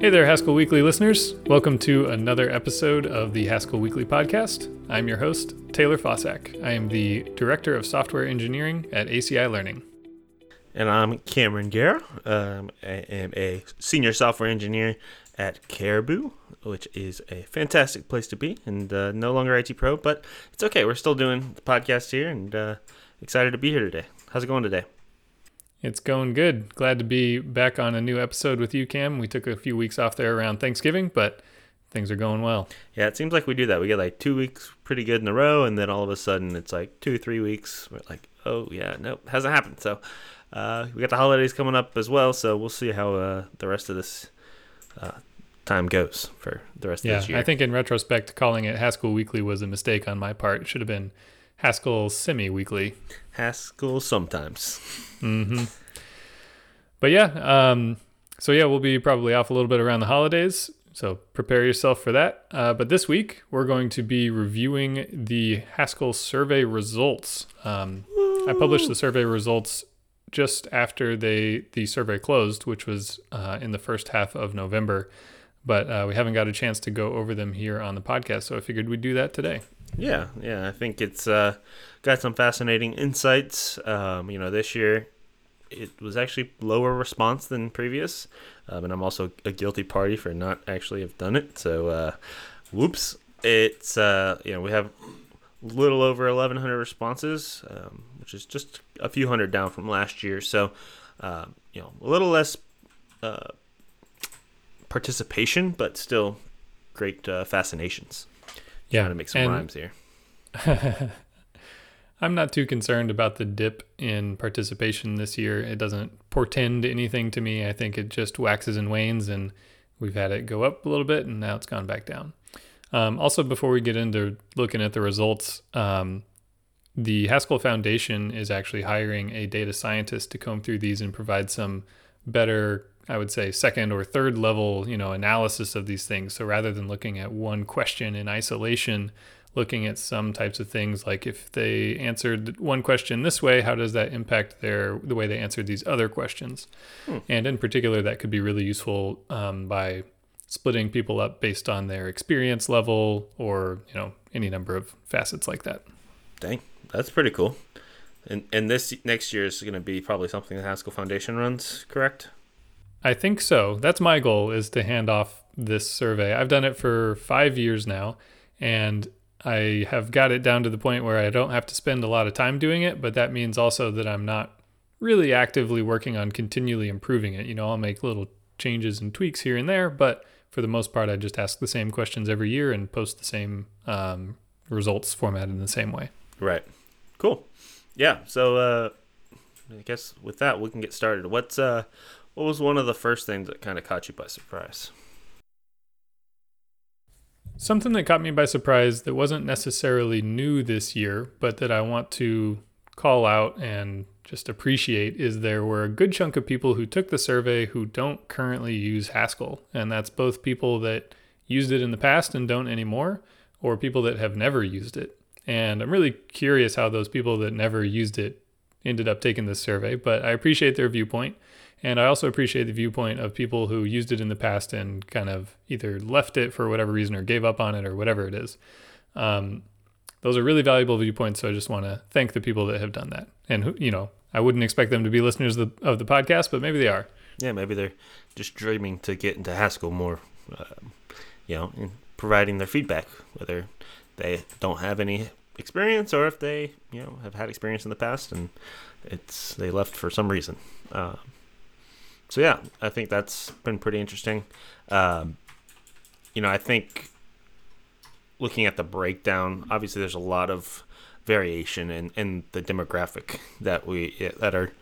Hey there, Haskell Weekly listeners. Welcome to another episode of the Haskell Weekly podcast. I'm your host, Taylor Fausak. I am the Director of Software Engineering at ACI Learning. And I'm Cameron Gera. Um, I am a senior software engineer at Caribou, which is a fantastic place to be, and uh, no longer IT pro, but it's okay. We're still doing the podcast here, and uh, excited to be here today. How's it going today? It's going good. Glad to be back on a new episode with you, Cam. We took a few weeks off there around Thanksgiving, but things are going well. Yeah, it seems like we do that. We get like two weeks pretty good in a row, and then all of a sudden it's like two, three weeks. We're like, oh, yeah, nope, hasn't happened. So uh, we got the holidays coming up as well, so we'll see how uh, the rest of this uh, time goes for the rest yeah, of this year. I think in retrospect, calling it Haskell Weekly was a mistake on my part. It should have been Haskell Semi Weekly. Haskell sometimes. Mm-hmm. But yeah, um, so yeah, we'll be probably off a little bit around the holidays. So prepare yourself for that. Uh, but this week, we're going to be reviewing the Haskell survey results. Um, I published the survey results just after they the survey closed, which was uh, in the first half of November. But uh, we haven't got a chance to go over them here on the podcast, so I figured we'd do that today. Yeah, yeah, I think it's uh, got some fascinating insights. Um, you know, this year it was actually lower response than previous, um, and I'm also a guilty party for not actually have done it. So, uh, whoops! It's uh, you know we have a little over 1,100 responses, um, which is just a few hundred down from last year. So, uh, you know, a little less uh, participation, but still great uh, fascinations. Yeah, to make some and- rhymes here. I'm not too concerned about the dip in participation this year. It doesn't portend anything to me. I think it just waxes and wanes, and we've had it go up a little bit, and now it's gone back down. Um, also, before we get into looking at the results, um, the Haskell Foundation is actually hiring a data scientist to comb through these and provide some better, I would say, second or third level, you know, analysis of these things. So rather than looking at one question in isolation, looking at some types of things like if they answered one question this way, how does that impact their the way they answered these other questions? Hmm. And in particular, that could be really useful um, by splitting people up based on their experience level or you know any number of facets like that. Dang, that's pretty cool. And and this next year is going to be probably something the Haskell Foundation runs, correct? I think so. That's my goal is to hand off this survey. I've done it for five years now, and I have got it down to the point where I don't have to spend a lot of time doing it, but that means also that I'm not really actively working on continually improving it. You know, I'll make little changes and tweaks here and there, but for the most part, I just ask the same questions every year and post the same um, results formatted in the same way. Right. Cool. Yeah. So uh, I guess with that we can get started. What's uh, what was one of the first things that kind of caught you by surprise? Something that caught me by surprise that wasn't necessarily new this year, but that I want to call out and just appreciate is there were a good chunk of people who took the survey who don't currently use Haskell. And that's both people that used it in the past and don't anymore, or people that have never used it. And I'm really curious how those people that never used it ended up taking this survey, but I appreciate their viewpoint. And I also appreciate the viewpoint of people who used it in the past and kind of either left it for whatever reason or gave up on it or whatever it is. Um, those are really valuable viewpoints. So I just want to thank the people that have done that. And, who, you know, I wouldn't expect them to be listeners of the, of the podcast, but maybe they are. Yeah, maybe they're just dreaming to get into Haskell more, um, you know, and providing their feedback, whether they don't have any experience or if they, you know, have had experience in the past and it's they left for some reason. Um, so yeah, I think that's been pretty interesting. Um, you know, I think looking at the breakdown, obviously there's a lot of variation in, in the demographic that we that are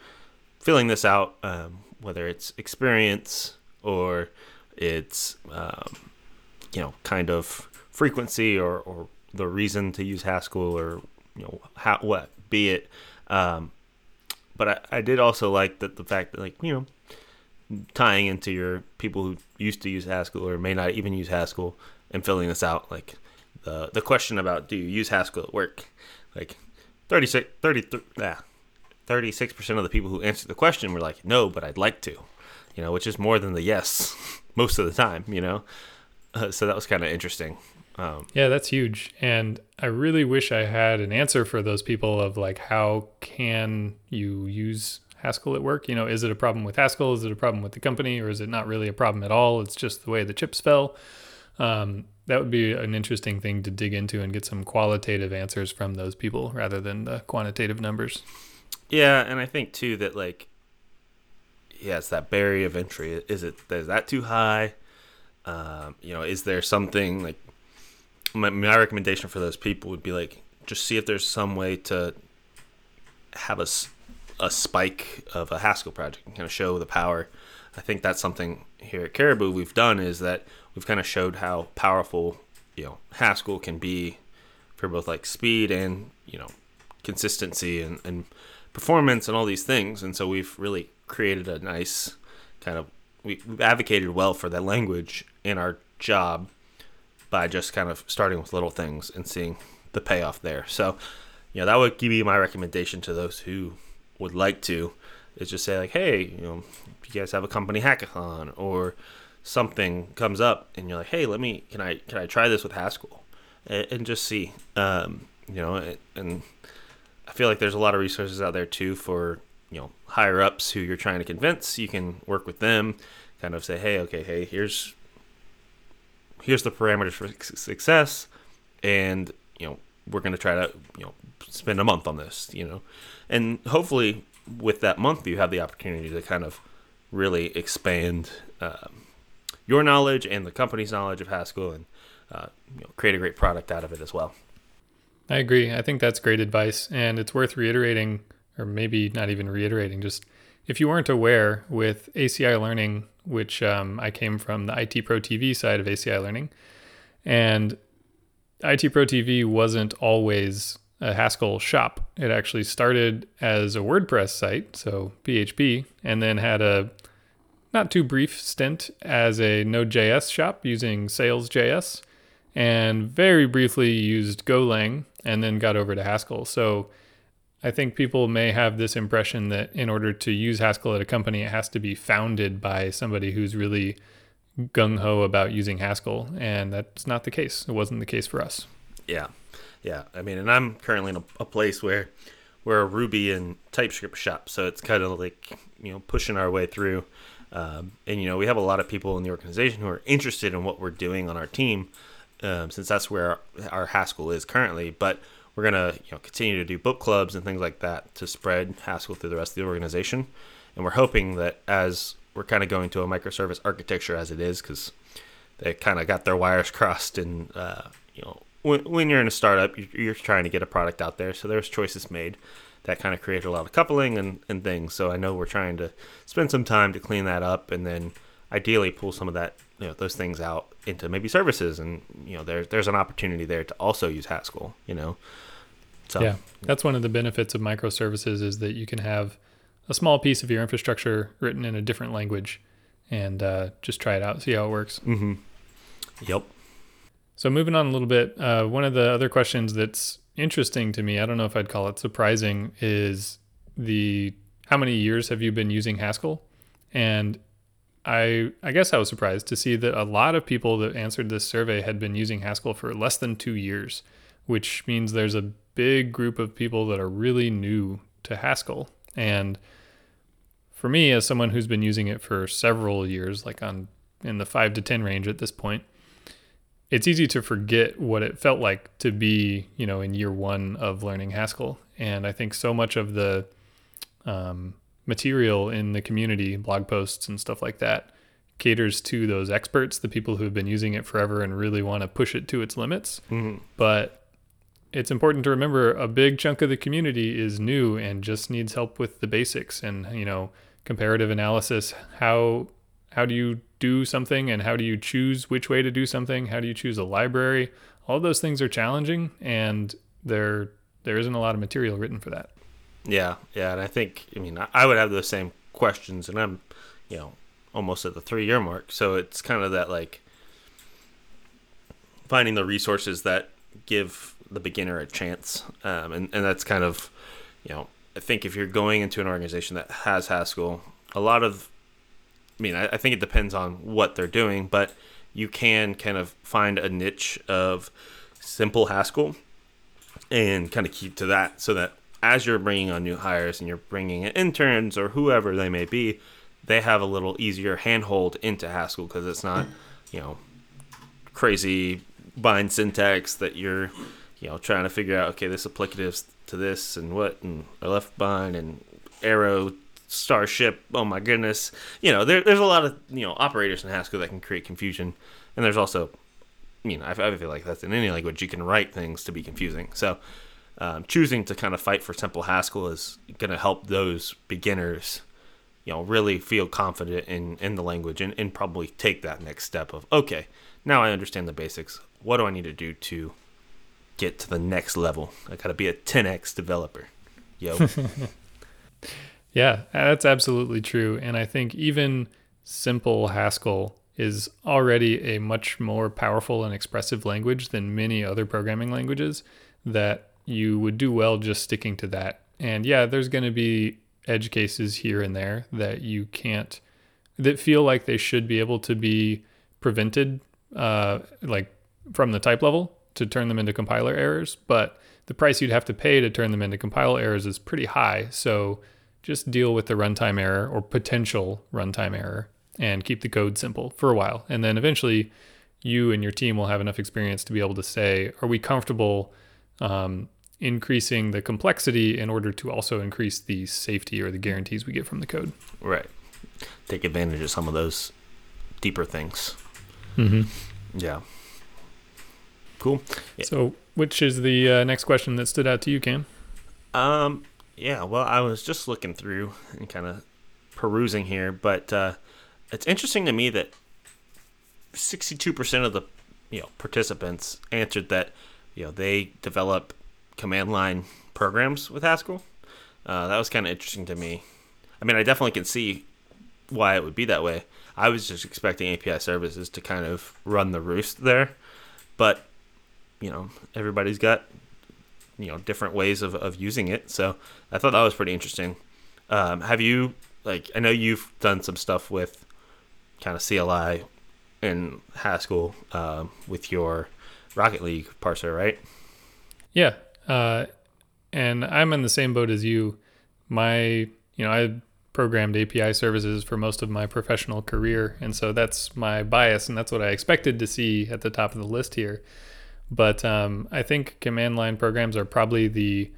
filling this out, um, whether it's experience or it's um, you know kind of frequency or, or the reason to use Haskell or you know how what be it. Um, but I, I did also like that the fact that like you know tying into your people who used to use Haskell or may not even use Haskell and filling this out like the the question about do you use Haskell at work like 36 30 yeah, 36% of the people who answered the question were like no but I'd like to you know, which is more than the yes most of the time, you know. Uh, so that was kind of interesting. Um, yeah, that's huge. And I really wish I had an answer for those people of like, how can you use Haskell at work? You know, is it a problem with Haskell? Is it a problem with the company? Or is it not really a problem at all? It's just the way the chips fell. Um, that would be an interesting thing to dig into and get some qualitative answers from those people rather than the quantitative numbers. Yeah, and I think too that like, yes, that barrier of entry is it is that too high? Um, you know, is there something like my, my recommendation for those people would be like just see if there's some way to have a, a spike of a Haskell project and kind of show the power. I think that's something here at Caribou we've done is that we've kind of showed how powerful you know Haskell can be for both like speed and you know consistency and, and performance and all these things. And so we've really created a nice kind of we, we've advocated well for that language in our job by just kind of starting with little things and seeing the payoff there. So, you know, that would give you my recommendation to those who would like to is just say like, hey, you know, you guys have a company hackathon or something comes up and you're like, hey, let me, can I, can I try this with Haskell and, and just see, um, you know, and I feel like there's a lot of resources out there too for, you know, higher ups who you're trying to convince. You can work with them, kind of say, hey, okay, hey, here's here's the parameters for success, and you know we're going to try to you know spend a month on this, you know, and hopefully with that month you have the opportunity to kind of really expand um, your knowledge and the company's knowledge of Haskell and uh, you know, create a great product out of it as well. I agree. I think that's great advice, and it's worth reiterating, or maybe not even reiterating. Just if you weren't aware, with ACI Learning, which um, I came from the IT Pro TV side of ACI Learning. And IT Pro TV wasn't always a Haskell shop. It actually started as a WordPress site, so PHP, and then had a not too brief stint as a Node.js shop using Sails.js, and very briefly used Golang, and then got over to Haskell. So I think people may have this impression that in order to use Haskell at a company, it has to be founded by somebody who's really gung ho about using Haskell, and that's not the case. It wasn't the case for us. Yeah, yeah. I mean, and I'm currently in a, a place where we're a Ruby and TypeScript shop, so it's kind of like you know pushing our way through. Um, and you know, we have a lot of people in the organization who are interested in what we're doing on our team, um, since that's where our, our Haskell is currently. But we're gonna you know continue to do book clubs and things like that to spread Haskell through the rest of the organization. And we're hoping that as we're kind of going to a microservice architecture as it is, because they kind of got their wires crossed, and uh, you know when, when you're in a startup, you're trying to get a product out there, so there's choices made that kind of create a lot of coupling and, and things. So I know we're trying to spend some time to clean that up, and then ideally pull some of that you know those things out into maybe services and you know there, there's an opportunity there to also use haskell you know so yeah, that's one of the benefits of microservices is that you can have a small piece of your infrastructure written in a different language and uh, just try it out, see how it works. Mm-hmm. Yep. So moving on a little bit, uh, one of the other questions that's interesting to me, I don't know if I'd call it surprising, is the how many years have you been using Haskell? And I I guess I was surprised to see that a lot of people that answered this survey had been using Haskell for less than two years, which means there's a big group of people that are really new to Haskell. And for me, as someone who's been using it for several years, like on in the five to 10 range at this point, it's easy to forget what it felt like to be, you know, in year one of learning Haskell. And I think so much of the um, material in the community, blog posts and stuff like that, caters to those experts, the people who have been using it forever and really want to push it to its limits. Mm-hmm. But it's important to remember a big chunk of the community is new and just needs help with the basics and you know comparative analysis how how do you do something and how do you choose which way to do something? How do you choose a library? All those things are challenging and there there isn't a lot of material written for that. Yeah yeah and i think i mean i would have those same questions and i'm you know almost at the three year mark. So it's kind of that like finding the resources that give the beginner a chance. Um, and, and that's kind of, you know, I think if you're going into an organization that has Haskell, a lot of I mean, I, I think it depends on what they're doing, but you can kind of find a niche of simple Haskell and kind of keep to that so that as you're bringing on new hires and you're bringing in interns or whoever they may be, they have a little easier handhold into Haskell because it's not, you know, crazy bind syntax that you're, you know, trying to figure out. Okay, this applicative to this and what and a left bind and arrow starship. Oh my goodness, you know, there, there's a lot of you know operators in Haskell that can create confusion, and there's also, you know, I, I feel like that's in any language you can write things to be confusing. So. Um, choosing to kind of fight for simple Haskell is going to help those beginners you know really feel confident in in the language and, and probably take that next step of okay now i understand the basics what do i need to do to get to the next level. I gotta be a 10x developer. Yo. Yeah that's absolutely true and i think even simple haskell is already a much more powerful and expressive language than many other programming languages that you would do well just sticking to that. And yeah there's going to be edge cases here and there that you can't that feel like they should be able to be prevented uh, like from the type level to turn them into compiler errors but the price you'd have to pay to turn them into compile errors is pretty high so just deal with the runtime error or potential runtime error and keep the code simple for a while and then eventually you and your team will have enough experience to be able to say are we comfortable um, increasing the complexity in order to also increase the safety or the guarantees we get from the code. Right. Take advantage of some of those deeper things. Mm-hmm. Yeah. Cool. Yeah. So, which is the uh, next question that stood out to you, Cam? Um. Yeah. Well, I was just looking through and kind of perusing here, but uh, it's interesting to me that sixty-two percent of the you know participants answered that you know they develop command line programs with Haskell. Uh, that was kind of interesting to me. I mean, I definitely can see why it would be that way. I was just expecting API services to kind of run the roost there, but you know, everybody's got you know different ways of, of using it. So I thought that was pretty interesting. Um, have you like I know you've done some stuff with kind of CLI and Haskell uh, with your Rocket League parser, right? Yeah, uh, and I'm in the same boat as you. My, you know, I programmed API services for most of my professional career, and so that's my bias, and that's what I expected to see at the top of the list here. But um, I think command line programs are probably the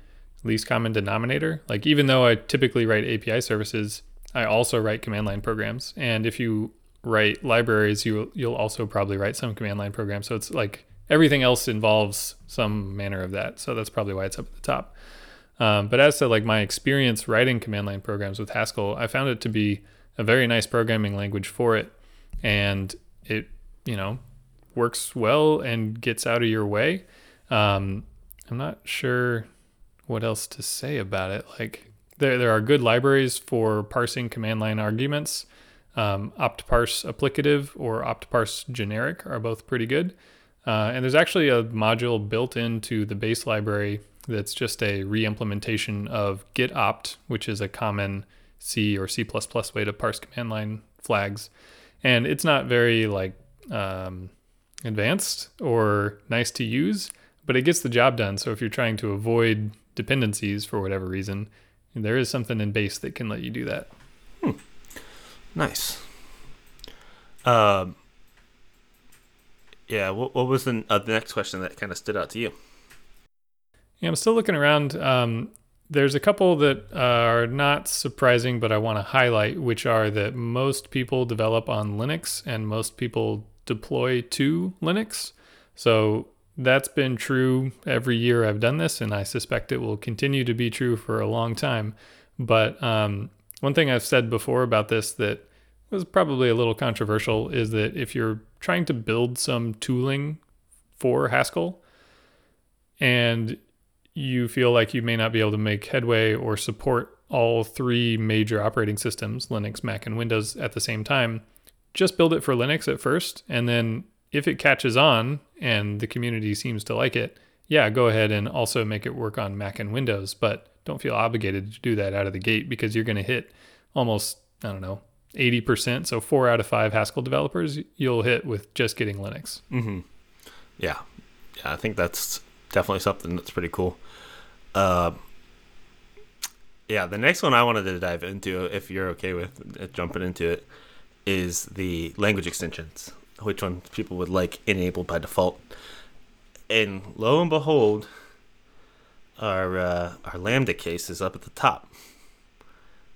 least common denominator. Like even though I typically write API services, I also write command line programs, and if you write libraries, you you'll also probably write some command line programs. So it's like everything else involves some manner of that. So that's probably why it's up at the top. Um, but as to like my experience writing command line programs with Haskell, I found it to be a very nice programming language for it, and it you know works well and gets out of your way. Um, I'm not sure what else to say about it. Like there there are good libraries for parsing command line arguments. Um, optparse applicative or optparse generic are both pretty good. Uh, and there's actually a module built into the base library that's just a re-implementation of getopt, which is a common C or C++ way to parse command line flags. And it's not very like um, advanced or nice to use, but it gets the job done. So if you're trying to avoid dependencies for whatever reason, there is something in base that can let you do that. Hmm. Nice. Um, yeah. What, what was the, uh, the next question that kind of stood out to you? Yeah, I'm still looking around. Um, there's a couple that uh, are not surprising, but I want to highlight, which are that most people develop on Linux and most people deploy to Linux. So that's been true every year I've done this, and I suspect it will continue to be true for a long time. But um, one thing I've said before about this that was probably a little controversial is that if you're trying to build some tooling for Haskell and you feel like you may not be able to make headway or support all three major operating systems, Linux, Mac, and Windows, at the same time, just build it for Linux at first. And then if it catches on and the community seems to like it, yeah, go ahead and also make it work on Mac and Windows. But don't feel obligated to do that out of the gate because you're going to hit almost, I don't know, 80%, so four out of five Haskell developers, you'll hit with just getting Linux. Mm-hmm. Yeah. Yeah, I think that's definitely something that's pretty cool. Uh, yeah, the next one I wanted to dive into, if you're okay with jumping into it, is the language extensions, which one people would like enabled by default. And lo and behold, our uh, our Lambda case is up at the top,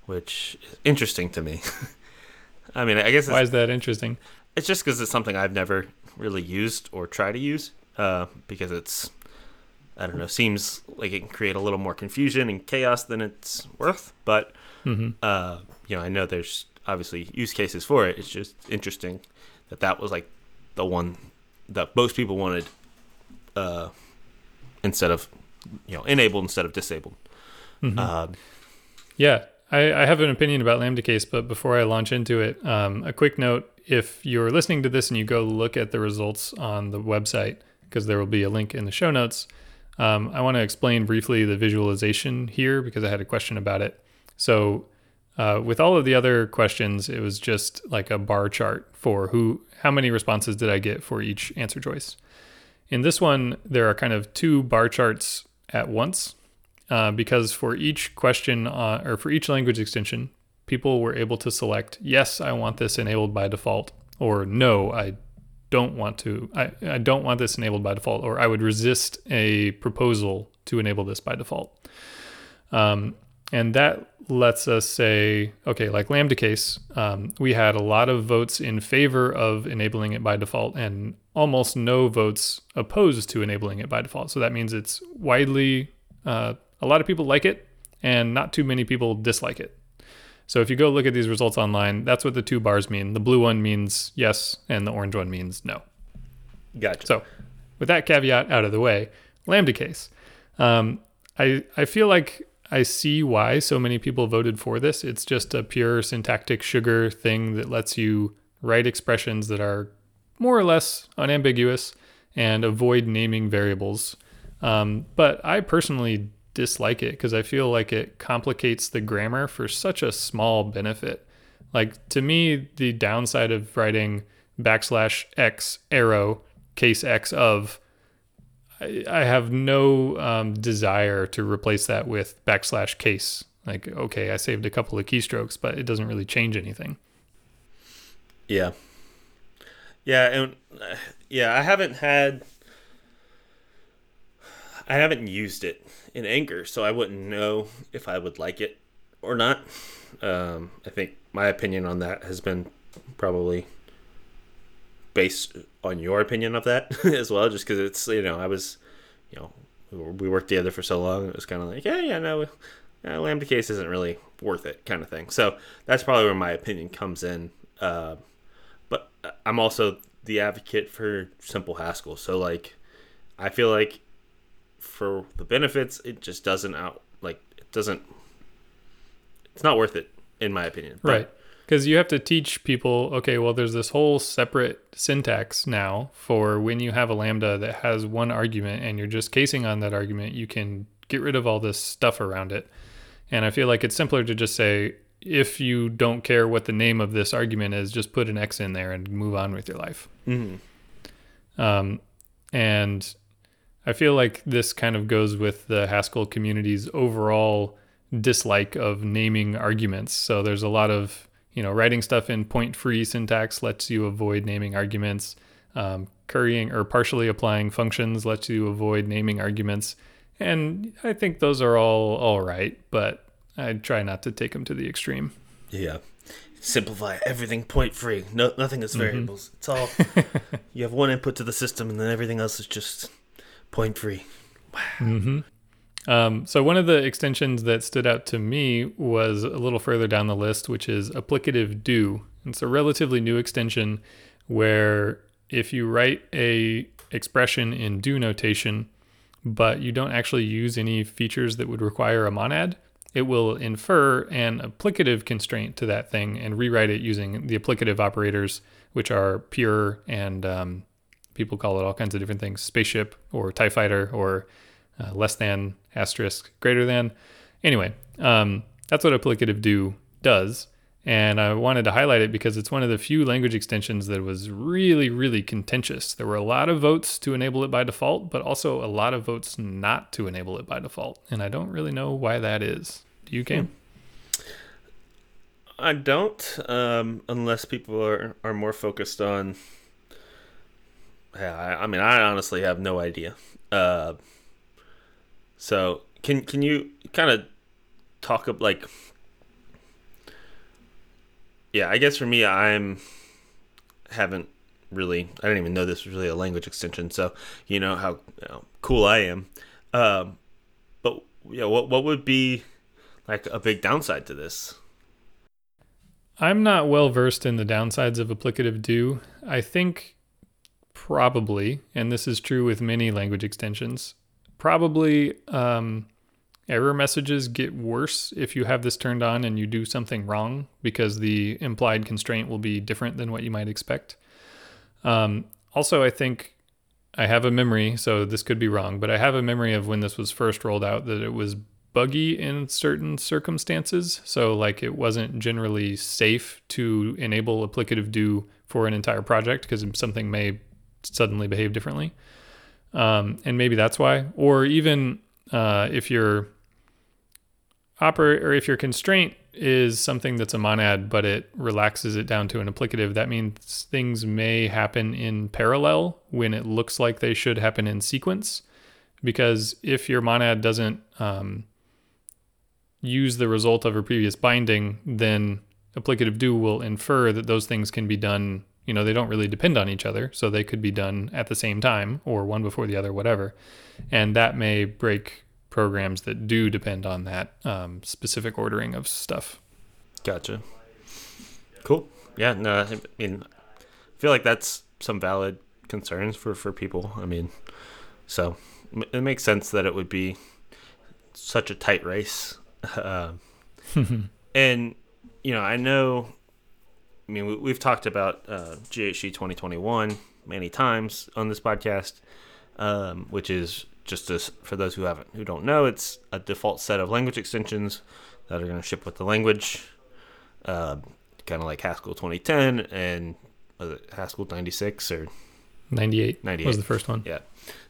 which is interesting to me. I mean, I guess why is that interesting? It's just because it's something I've never really used or try to use uh, because it's I don't know seems like it can create a little more confusion and chaos than it's worth. But mm-hmm. uh, you know, I know there's obviously use cases for it. It's just interesting that that was like the one that most people wanted uh, instead of you know enabled instead of disabled. Mm-hmm. Uh, yeah, I, I, have an opinion about Lambda case, but before I launch into it, um, a quick note: if you're listening to this and you go look at the results on the website, because there will be a link in the show notes. Um, I want to explain briefly the visualization here because I had a question about it. So, uh, with all of the other questions, it was just like a bar chart for who, how many responses did I get for each answer choice. In this one, there are kind of two bar charts at once uh, because for each question uh, or for each language extension, people were able to select, yes, I want this enabled by default, or no, I don't want to, I, I don't want this enabled by default, or I would resist a proposal to enable this by default. Um, and that lets us say, okay, like Lambda case, um, we had a lot of votes in favor of enabling it by default and almost no votes opposed to enabling it by default. So that means it's widely, uh, a lot of people like it and not too many people dislike it. So if you go look at these results online, that's what the two bars mean. The blue one means yes, and the orange one means no. Gotcha. So with that caveat out of the way, Lambda case. Um, I, I feel like I see why so many people voted for this. It's just a pure syntactic sugar thing that lets you write expressions that are more or less unambiguous and avoid naming variables. Um, but I personally dislike it because I feel like it complicates the grammar for such a small benefit. Like to me, the downside of writing backslash x arrow case x of I, have no um, desire to replace that with backslash case. Like, okay, I saved a couple of keystrokes, but it doesn't really change anything. Yeah. Yeah, and uh, yeah, I haven't had I haven't used it in anger, so I wouldn't know if I would like it or not. Um, I think my opinion on that has been probably based on your opinion of that as well, just because it's you know I was, you know, we worked together for so long. It was kind of like yeah, yeah, no, yeah, Lambda case isn't really worth it, kind of thing. So that's probably where my opinion comes in. Uh, but I'm also the advocate for simple Haskell. So like, I feel like for the benefits, it just doesn't out like it doesn't. It's not worth it, in my opinion. But, right because you have to teach people okay well there's this whole separate syntax now for when you have a lambda that has one argument and you're just casing on that argument you can get rid of all this stuff around it. And i feel like it's simpler to just say if you don't care what the name of this argument is just put an x in there and move on with your life. Mm-hmm. um, and i feel like this kind of goes with the haskell community's overall dislike of naming arguments. So there's a lot of you know, writing stuff in point-free syntax lets you avoid naming arguments. Um, currying or partially applying functions lets you avoid naming arguments. And I think those are all all right, but I try not to take them to the extreme. Yeah. Simplify everything point free. No, nothing is mm-hmm. variables. Mm-hmm. It's all you have one input to the system, and then everything else is just point free. Wow. Mm-hmm. Um, so one of the extensions that stood out to me was a little further down the list, which is applicative do. It's a relatively new extension where if you write a expression in do notation, but you don't actually use any features that would require a monad, it will infer an applicative constraint to that thing and rewrite it using the applicative operators, which are pure and um, people call it all kinds of different things, spaceship or TIE fighter or uh, less than, asterisk, greater than. Anyway, um, that's what applicative do does. And I wanted to highlight it because it's one of the few language extensions that was really, really contentious. There were a lot of votes to enable it by default, but also a lot of votes not to enable it by default. And I don't really know why that is. Do you, Cam? I don't, um, unless people are, are more focused on. Yeah, I, I mean, I honestly have no idea. Uh, so can can you kind of talk of like yeah, I guess for me, I'm haven't really. I didn't even know this was really a language extension. So you know how you know, cool I am. Um, but yeah, what what would be like a big downside to this? I'm not well versed in the downsides of applicative do. I think probably, and this is true with many language extensions, probably um, error messages get worse if you have this turned on and you do something wrong because the implied constraint will be different than what you might expect. Um, also, I think I have a memory, so this could be wrong, but I have a memory of when this was first rolled out that it was buggy in certain circumstances. So, like, it wasn't generally safe to enable applicative do for an entire project because something may suddenly behave differently. Um, and maybe that's why. Or even uh, if your oper- or if your constraint is something that's a monad, but it relaxes it down to an applicative, that means things may happen in parallel when it looks like they should happen in sequence. Because if your monad doesn't um, use the result of a previous binding, then applicative do will infer that those things can be done. You know, they don't really depend on each other, so they could be done at the same time or one before the other, whatever. And that may break programs that do depend on that um, specific ordering of stuff. Gotcha. Cool. Yeah. No, I mean, I feel like that's some valid concerns for for people. I mean, so it makes sense that it would be such a tight race uh, and you know, I know. I mean, we, have talked about uh, GHC 2021 many times on this podcast, um, which is just as for those who haven't who don't know, it's a default set of language extensions that are going to ship with the language, uh, kind of like Haskell 2010 and Haskell 96 or 98. 98 was the first one. Yeah.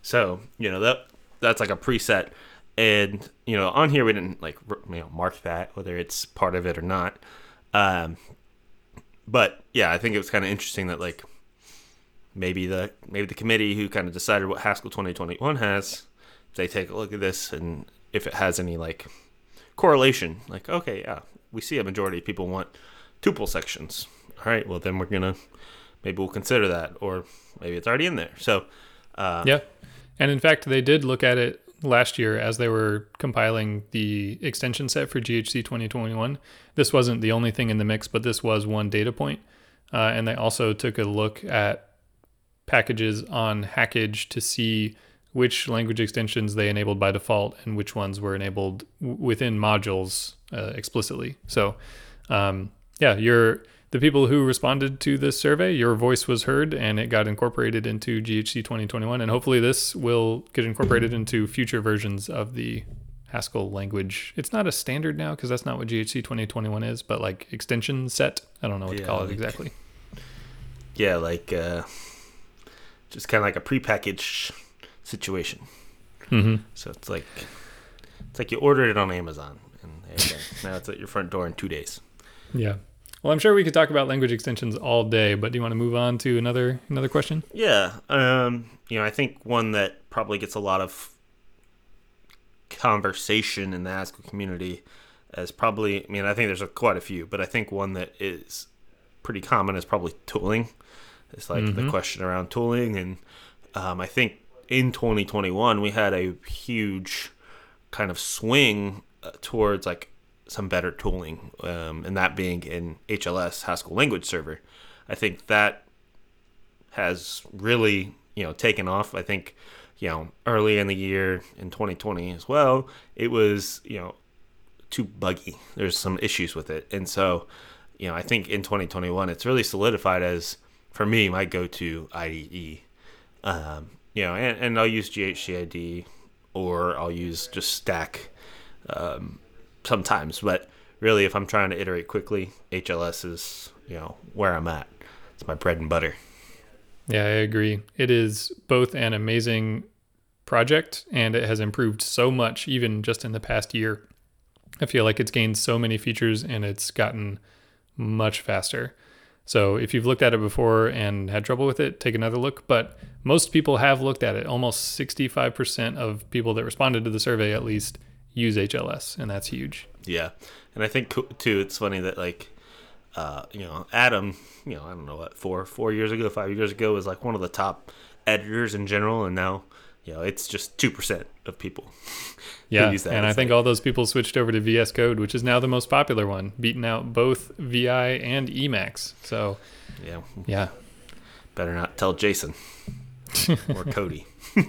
So you know that that's like a preset and you know on here we didn't like you know mark that whether it's part of it or not um but yeah i think it was kind of interesting that like maybe the maybe the committee who kind of decided what haskell 2021 has they take a look at this and if it has any like correlation like okay yeah we see a majority of people want tuple sections. All right well then we're gonna maybe we'll consider that or maybe it's already in there. So uh, yeah. And in fact they did look at it last year as they were compiling the extension set for GHC 2021. This wasn't the only thing in the mix, but this was one data point. Uh, and they also took a look at packages on Hackage to see which language extensions they enabled by default and which ones were enabled w- within modules uh, explicitly. So, um, yeah, you're the people who responded to this survey, your voice was heard and it got incorporated into GHC 2021. And hopefully, this will get incorporated into future versions of the Haskell language. It's not a standard now because that's not what GHC 2021 is, but like extension set. I don't know what yeah, to call like, it exactly. Yeah, like uh, just kind of like a prepackaged situation. Mm-hmm. So it's like it's like you ordered it on Amazon and now it's at your front door in two days. Yeah. Well, I'm sure we could talk about language extensions all day, but do you want to move on to another another question? Yeah. Um, you know, I think one that probably gets a lot of conversation in the Haskell community is probably. I mean, I think there's a, quite a few, but I think one that is pretty common is probably tooling. It's like mm-hmm. the question around tooling, and um, I think in 2021 we had a huge kind of swing uh, towards like some better tooling, um, and that being in HLS Haskell Language Server. I think that has really you know taken off. I think you know early in the year in 2020 as well, it was you know too buggy. There's some issues with it, and so you know I think in 2021 it's really solidified as for me my go-to IDE. Um, you know, and, and I'll use GHCID or I'll use just Stack um, sometimes, but really, if I'm trying to iterate quickly, HLS is you know where I'm at. It's my bread and butter. Yeah, I agree. It is both an amazing project and it has improved so much even just in the past year. I feel like it's gained so many features and it's gotten much faster. So if you've looked at it before and had trouble with it, take another look. But most people have looked at it. Almost 65% of people that responded to the survey, at least, use HLS, and that's huge. Yeah, and I think too, it's funny that like, uh, you know, Atom, you know, I don't know what four four years ago, five years ago, was like one of the top editors in general, and now you know, it's just 2% of people. yeah. And I like, think all those people switched over to VS Code, which is now the most popular one, beating out both VI and Emacs. So, yeah. Yeah. Better not tell Jason or Cody.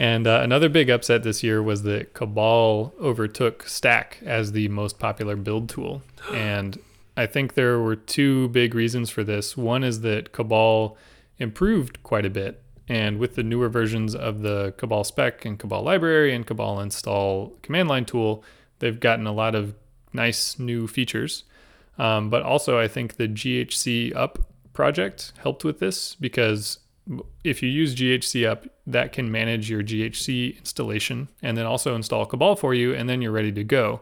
and uh, another big upset this year was that Cabal overtook Stack as the most popular build tool. and I think there were two big reasons for this. One is that Cabal improved quite a bit and with the newer versions of the Cabal spec and Cabal library and Cabal install command line tool, they've gotten a lot of nice new features. Um, but also, I think the GHCup project helped with this because if you use GHCup, that can manage your GHC installation and then also install Cabal for you, and then you're ready to go.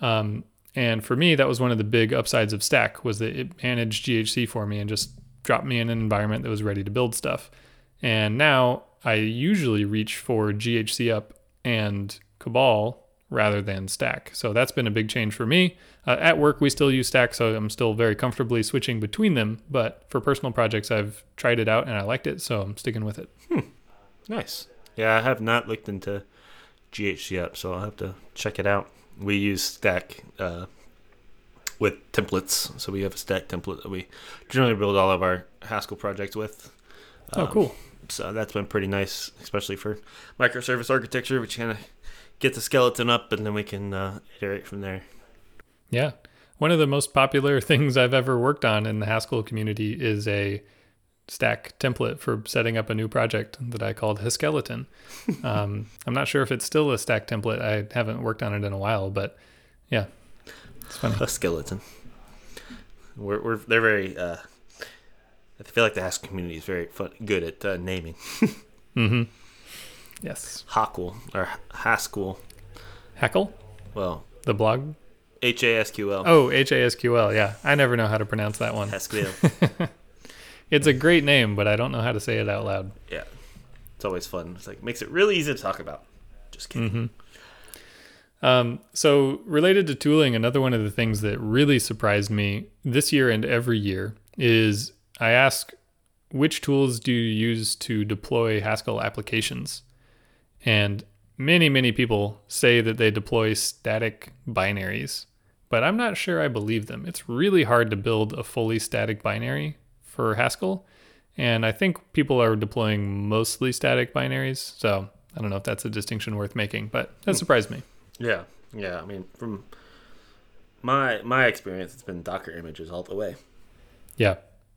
Um, and for me, that was one of the big upsides of Stack was that it managed GHC for me and just dropped me in an environment that was ready to build stuff. And now I usually reach for GHCup and Cabal rather than Stack. So that's been a big change for me. Uh, at work, we still use Stack, so I'm still very comfortably switching between them. But for personal projects, I've tried it out and I liked it, so I'm sticking with it. Hmm. Nice. Yeah, I have not looked into GHC yet, so I'll have to check it out. We use Stack uh, with templates, so we have a Stack template that we generally build all of our Haskell projects with. Oh, um, oh, cool so that's been pretty nice, especially for microservice architecture, which kind of get the skeleton up and then we can uh, iterate from there. Yeah. One of the most popular things I've ever worked on in the Haskell community is a stack template for setting up a new project that I called Haskeleton. um, I'm not sure if it's still a stack template. I haven't worked on it in a while, but yeah, it's funny. A skeleton. We're, we're they're very uh, I feel like the Haskell community is very fun, good at uh, naming. mm-hmm. Yes. Haskell or Haskell. Hackle. Well, the blog. H A S Q L. Oh, H A S Q L. Yeah, I never know how to pronounce that one. Haskell. it's a great name, but I don't know how to say it out loud. Yeah, it's always fun. It's like makes it really easy to talk about. Just kidding. Mm-hmm. Um, so related to tooling, another one of the things that really surprised me this year and every year is I ask, which tools do you use to deploy Haskell applications? And many, many people say that they deploy static binaries, but I'm not sure I believe them. It's really hard to build a fully static binary for Haskell. And I think people are deploying mostly static binaries. So I don't know if that's a distinction worth making, but that hmm. surprised me. Yeah. Yeah. I mean, from my my experience, it's been Docker images all the way. Yeah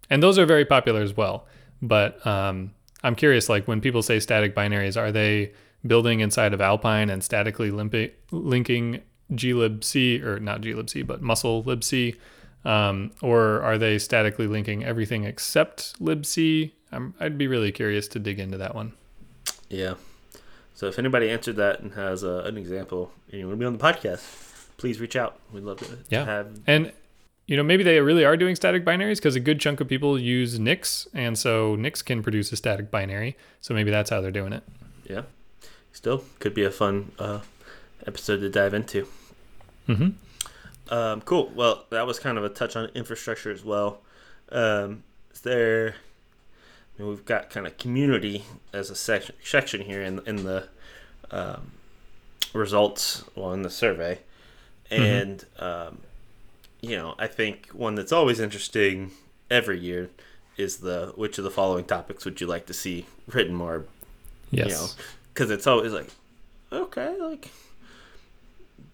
and those are very popular as well. But um, I'm curious, like when people say static binaries, are they building inside of Alpine and statically limpi- linking glibc or not glibc, but musl libc, um, or are they statically linking everything except libc? I'm, I'd be really curious to dig into that one. Yeah. So if anybody answered that and has uh, an example, and you want to be on the podcast, please reach out. We'd love to, yeah. to have. And you know, maybe they really are doing static binaries because a good chunk of people use Nix, and so Nix can produce a static binary. So maybe that's how they're doing it. Yeah, still could be a fun uh, episode to dive into. Mm-hmm. Um, cool. Well, that was kind of a touch on infrastructure as well. Um, is there? I mean, we've got kind of community as a section section here in in the um, results, well, in the survey, mm-hmm. and mm-hmm. um, you know, I think one that's always interesting every year is the which of the following topics would you like to see written more? Yes. You know, because it's always like, okay, like,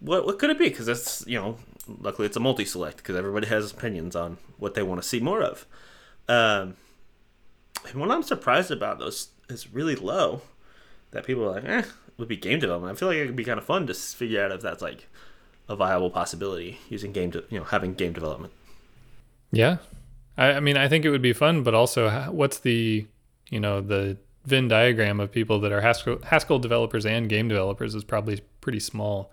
what what could it be? Because that's you know, luckily it's a multi-select because everybody has opinions on what they want to see more of. Um, and what I'm surprised about those is really low. That people are like, eh, would be game development. I feel like it would be kind of fun to figure out if that's like a viable possibility using game, de- you know, having game development. Yeah, I, I mean, I think it would be fun, but also, what's the, you know, the Venn diagram of people that are Haskell, Haskell developers and game developers is probably pretty small.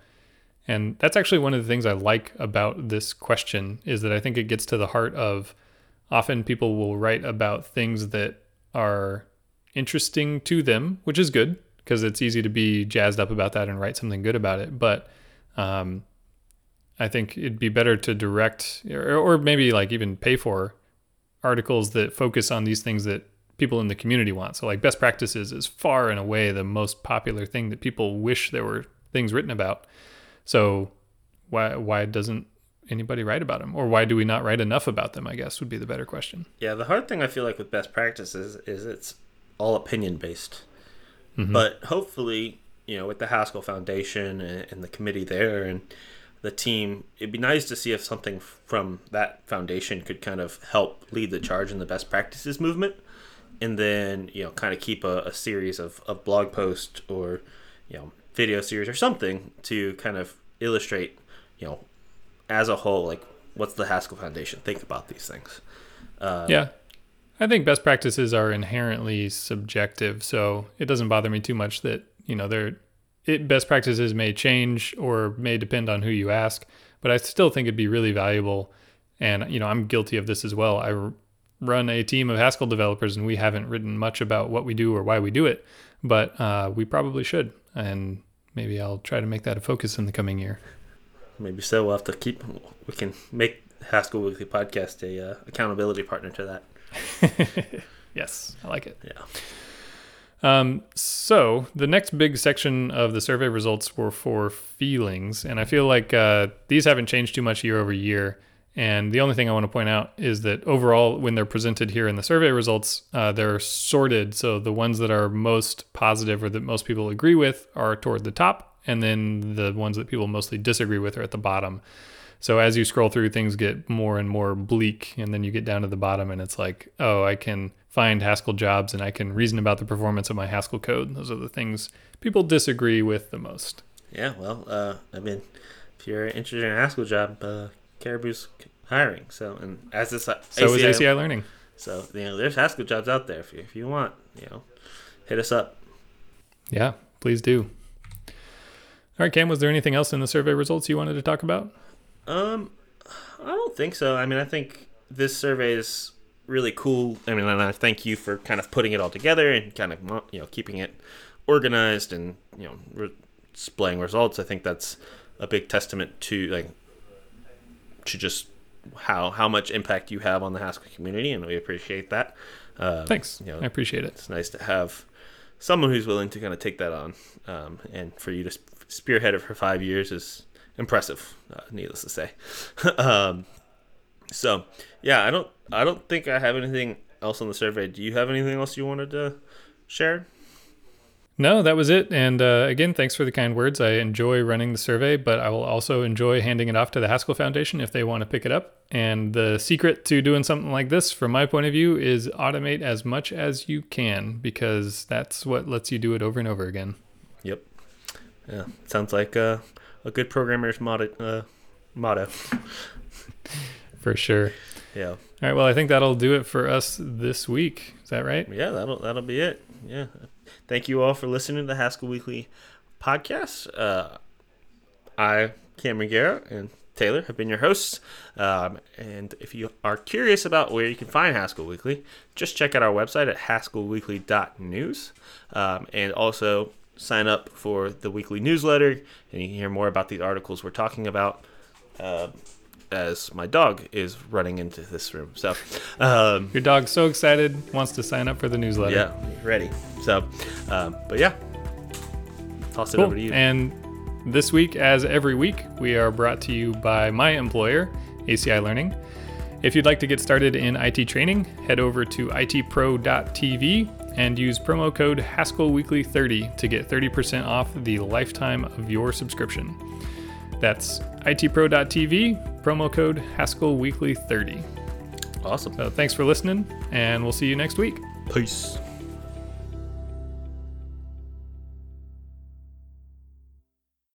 And that's actually one of the things I like about this question is that I think it gets to the heart of often people will write about things that are interesting to them, which is good because it's easy to be jazzed up about that and write something good about it. But um, I think it'd be better to direct or, or maybe like even pay for articles that focus on these things that people in the community want. So like best practices is far and away the most popular thing that people wish there were things written about. So why why doesn't anybody write about them or why do we not write enough about them i guess would be the better question yeah the hard thing i feel like with best practices is it's all opinion based mm-hmm. but hopefully you know with the haskell foundation and, and, the committee there and the team it'd be nice to see if something from that foundation could kind of help lead the charge in the best practices movement and then you know kind of keep a, a series of, of blog posts or you know video series or something to kind of illustrate you know as a whole, like what's the Haskell Foundation think about these things? Uh, yeah, I think best practices are inherently subjective, so it doesn't bother me too much that you know they're it, best practices may change or may depend on who you ask, but I still think it'd be really valuable. And you know, I'm guilty of this as well. I run a team of Haskell developers, and we haven't written much about what we do or why we do it, but uh, we probably should. And maybe I'll try to make that a focus in the coming year maybe so. We'll have to keep. We can make Haskell Weekly Podcast a uh, accountability partner to that. yes, I like it. Yeah. Um, so the next big section of the survey results were for feelings, and I feel like uh, these haven't changed too much year over year. And the only thing I want to point out is that overall, when they're presented here in the survey results, uh, they're sorted. So the ones that are most positive or that most people agree with are toward the top, and then the ones that people mostly disagree with are at the bottom. So as you scroll through, things get more and more bleak, and then you get down to the bottom, and it's like, oh, I can find Haskell jobs, and I can reason about the performance of my Haskell code. Those are the things people disagree with the most. Yeah, well, uh, I mean, if you're interested in a Haskell job, uh, Caribou's hiring. So, and as this uh, so ACI, is ACI Learning. So you know, there's Haskell jobs out there if you if you want. You know, hit us up. Yeah, please do. All right, Cam, was there anything else in the survey results you wanted to talk about? Um, I don't think so. I mean, I think this survey is really cool. I mean, and I thank you for kind of putting it all together and kind of you know keeping it organized and you know re- displaying results. I think that's a big testament to like to just how how much impact you have on the Haskell community, and we appreciate that. Uh, Thanks. You know, I appreciate it. It's nice to have someone who's willing to kind of take that on, um, and for you to spearhead it for five years is impressive, uh, needless to say. um, so yeah, I don't I don't think I have anything else on the survey. Do you have anything else you wanted to share? No, that was it. And uh, again, thanks for the kind words. I enjoy running the survey, but I will also enjoy handing it off to the Haskell Foundation if they want to pick it up. And the secret to doing something like this, from my point of view, is automate as much as you can because that's what lets you do it over and over again. Yep. Yeah, sounds like uh, a good programmer's motto. Uh, motto. for sure. Yeah. All right. Well, I think that'll do it for us this week. Is that right? Yeah, that'll that'll be it. Yeah. Thank you all for listening to the Haskell Weekly podcast. Uh, I, Cameron Gera, and Taylor have been your hosts. Um, and if you are curious about where you can find Haskell Weekly, just check out our website at haskellweekly.news. Um, and also sign up for the weekly newsletter, and you can hear more about these articles we're talking about. Uh, as my dog is running into this room, so um, your dog's so excited, wants to sign up for the newsletter. Yeah, ready. So, um, but yeah, toss it cool. over to you. And this week, as every week, we are brought to you by my employer, ACI Learning. If you'd like to get started in IT training, head over to itpro.tv and use promo code Haskell Weekly 30 to get 30% off the lifetime of your subscription. That's itpro.tv, promo code Haskell Weekly 30. Awesome. So thanks for listening, and we'll see you next week. Peace.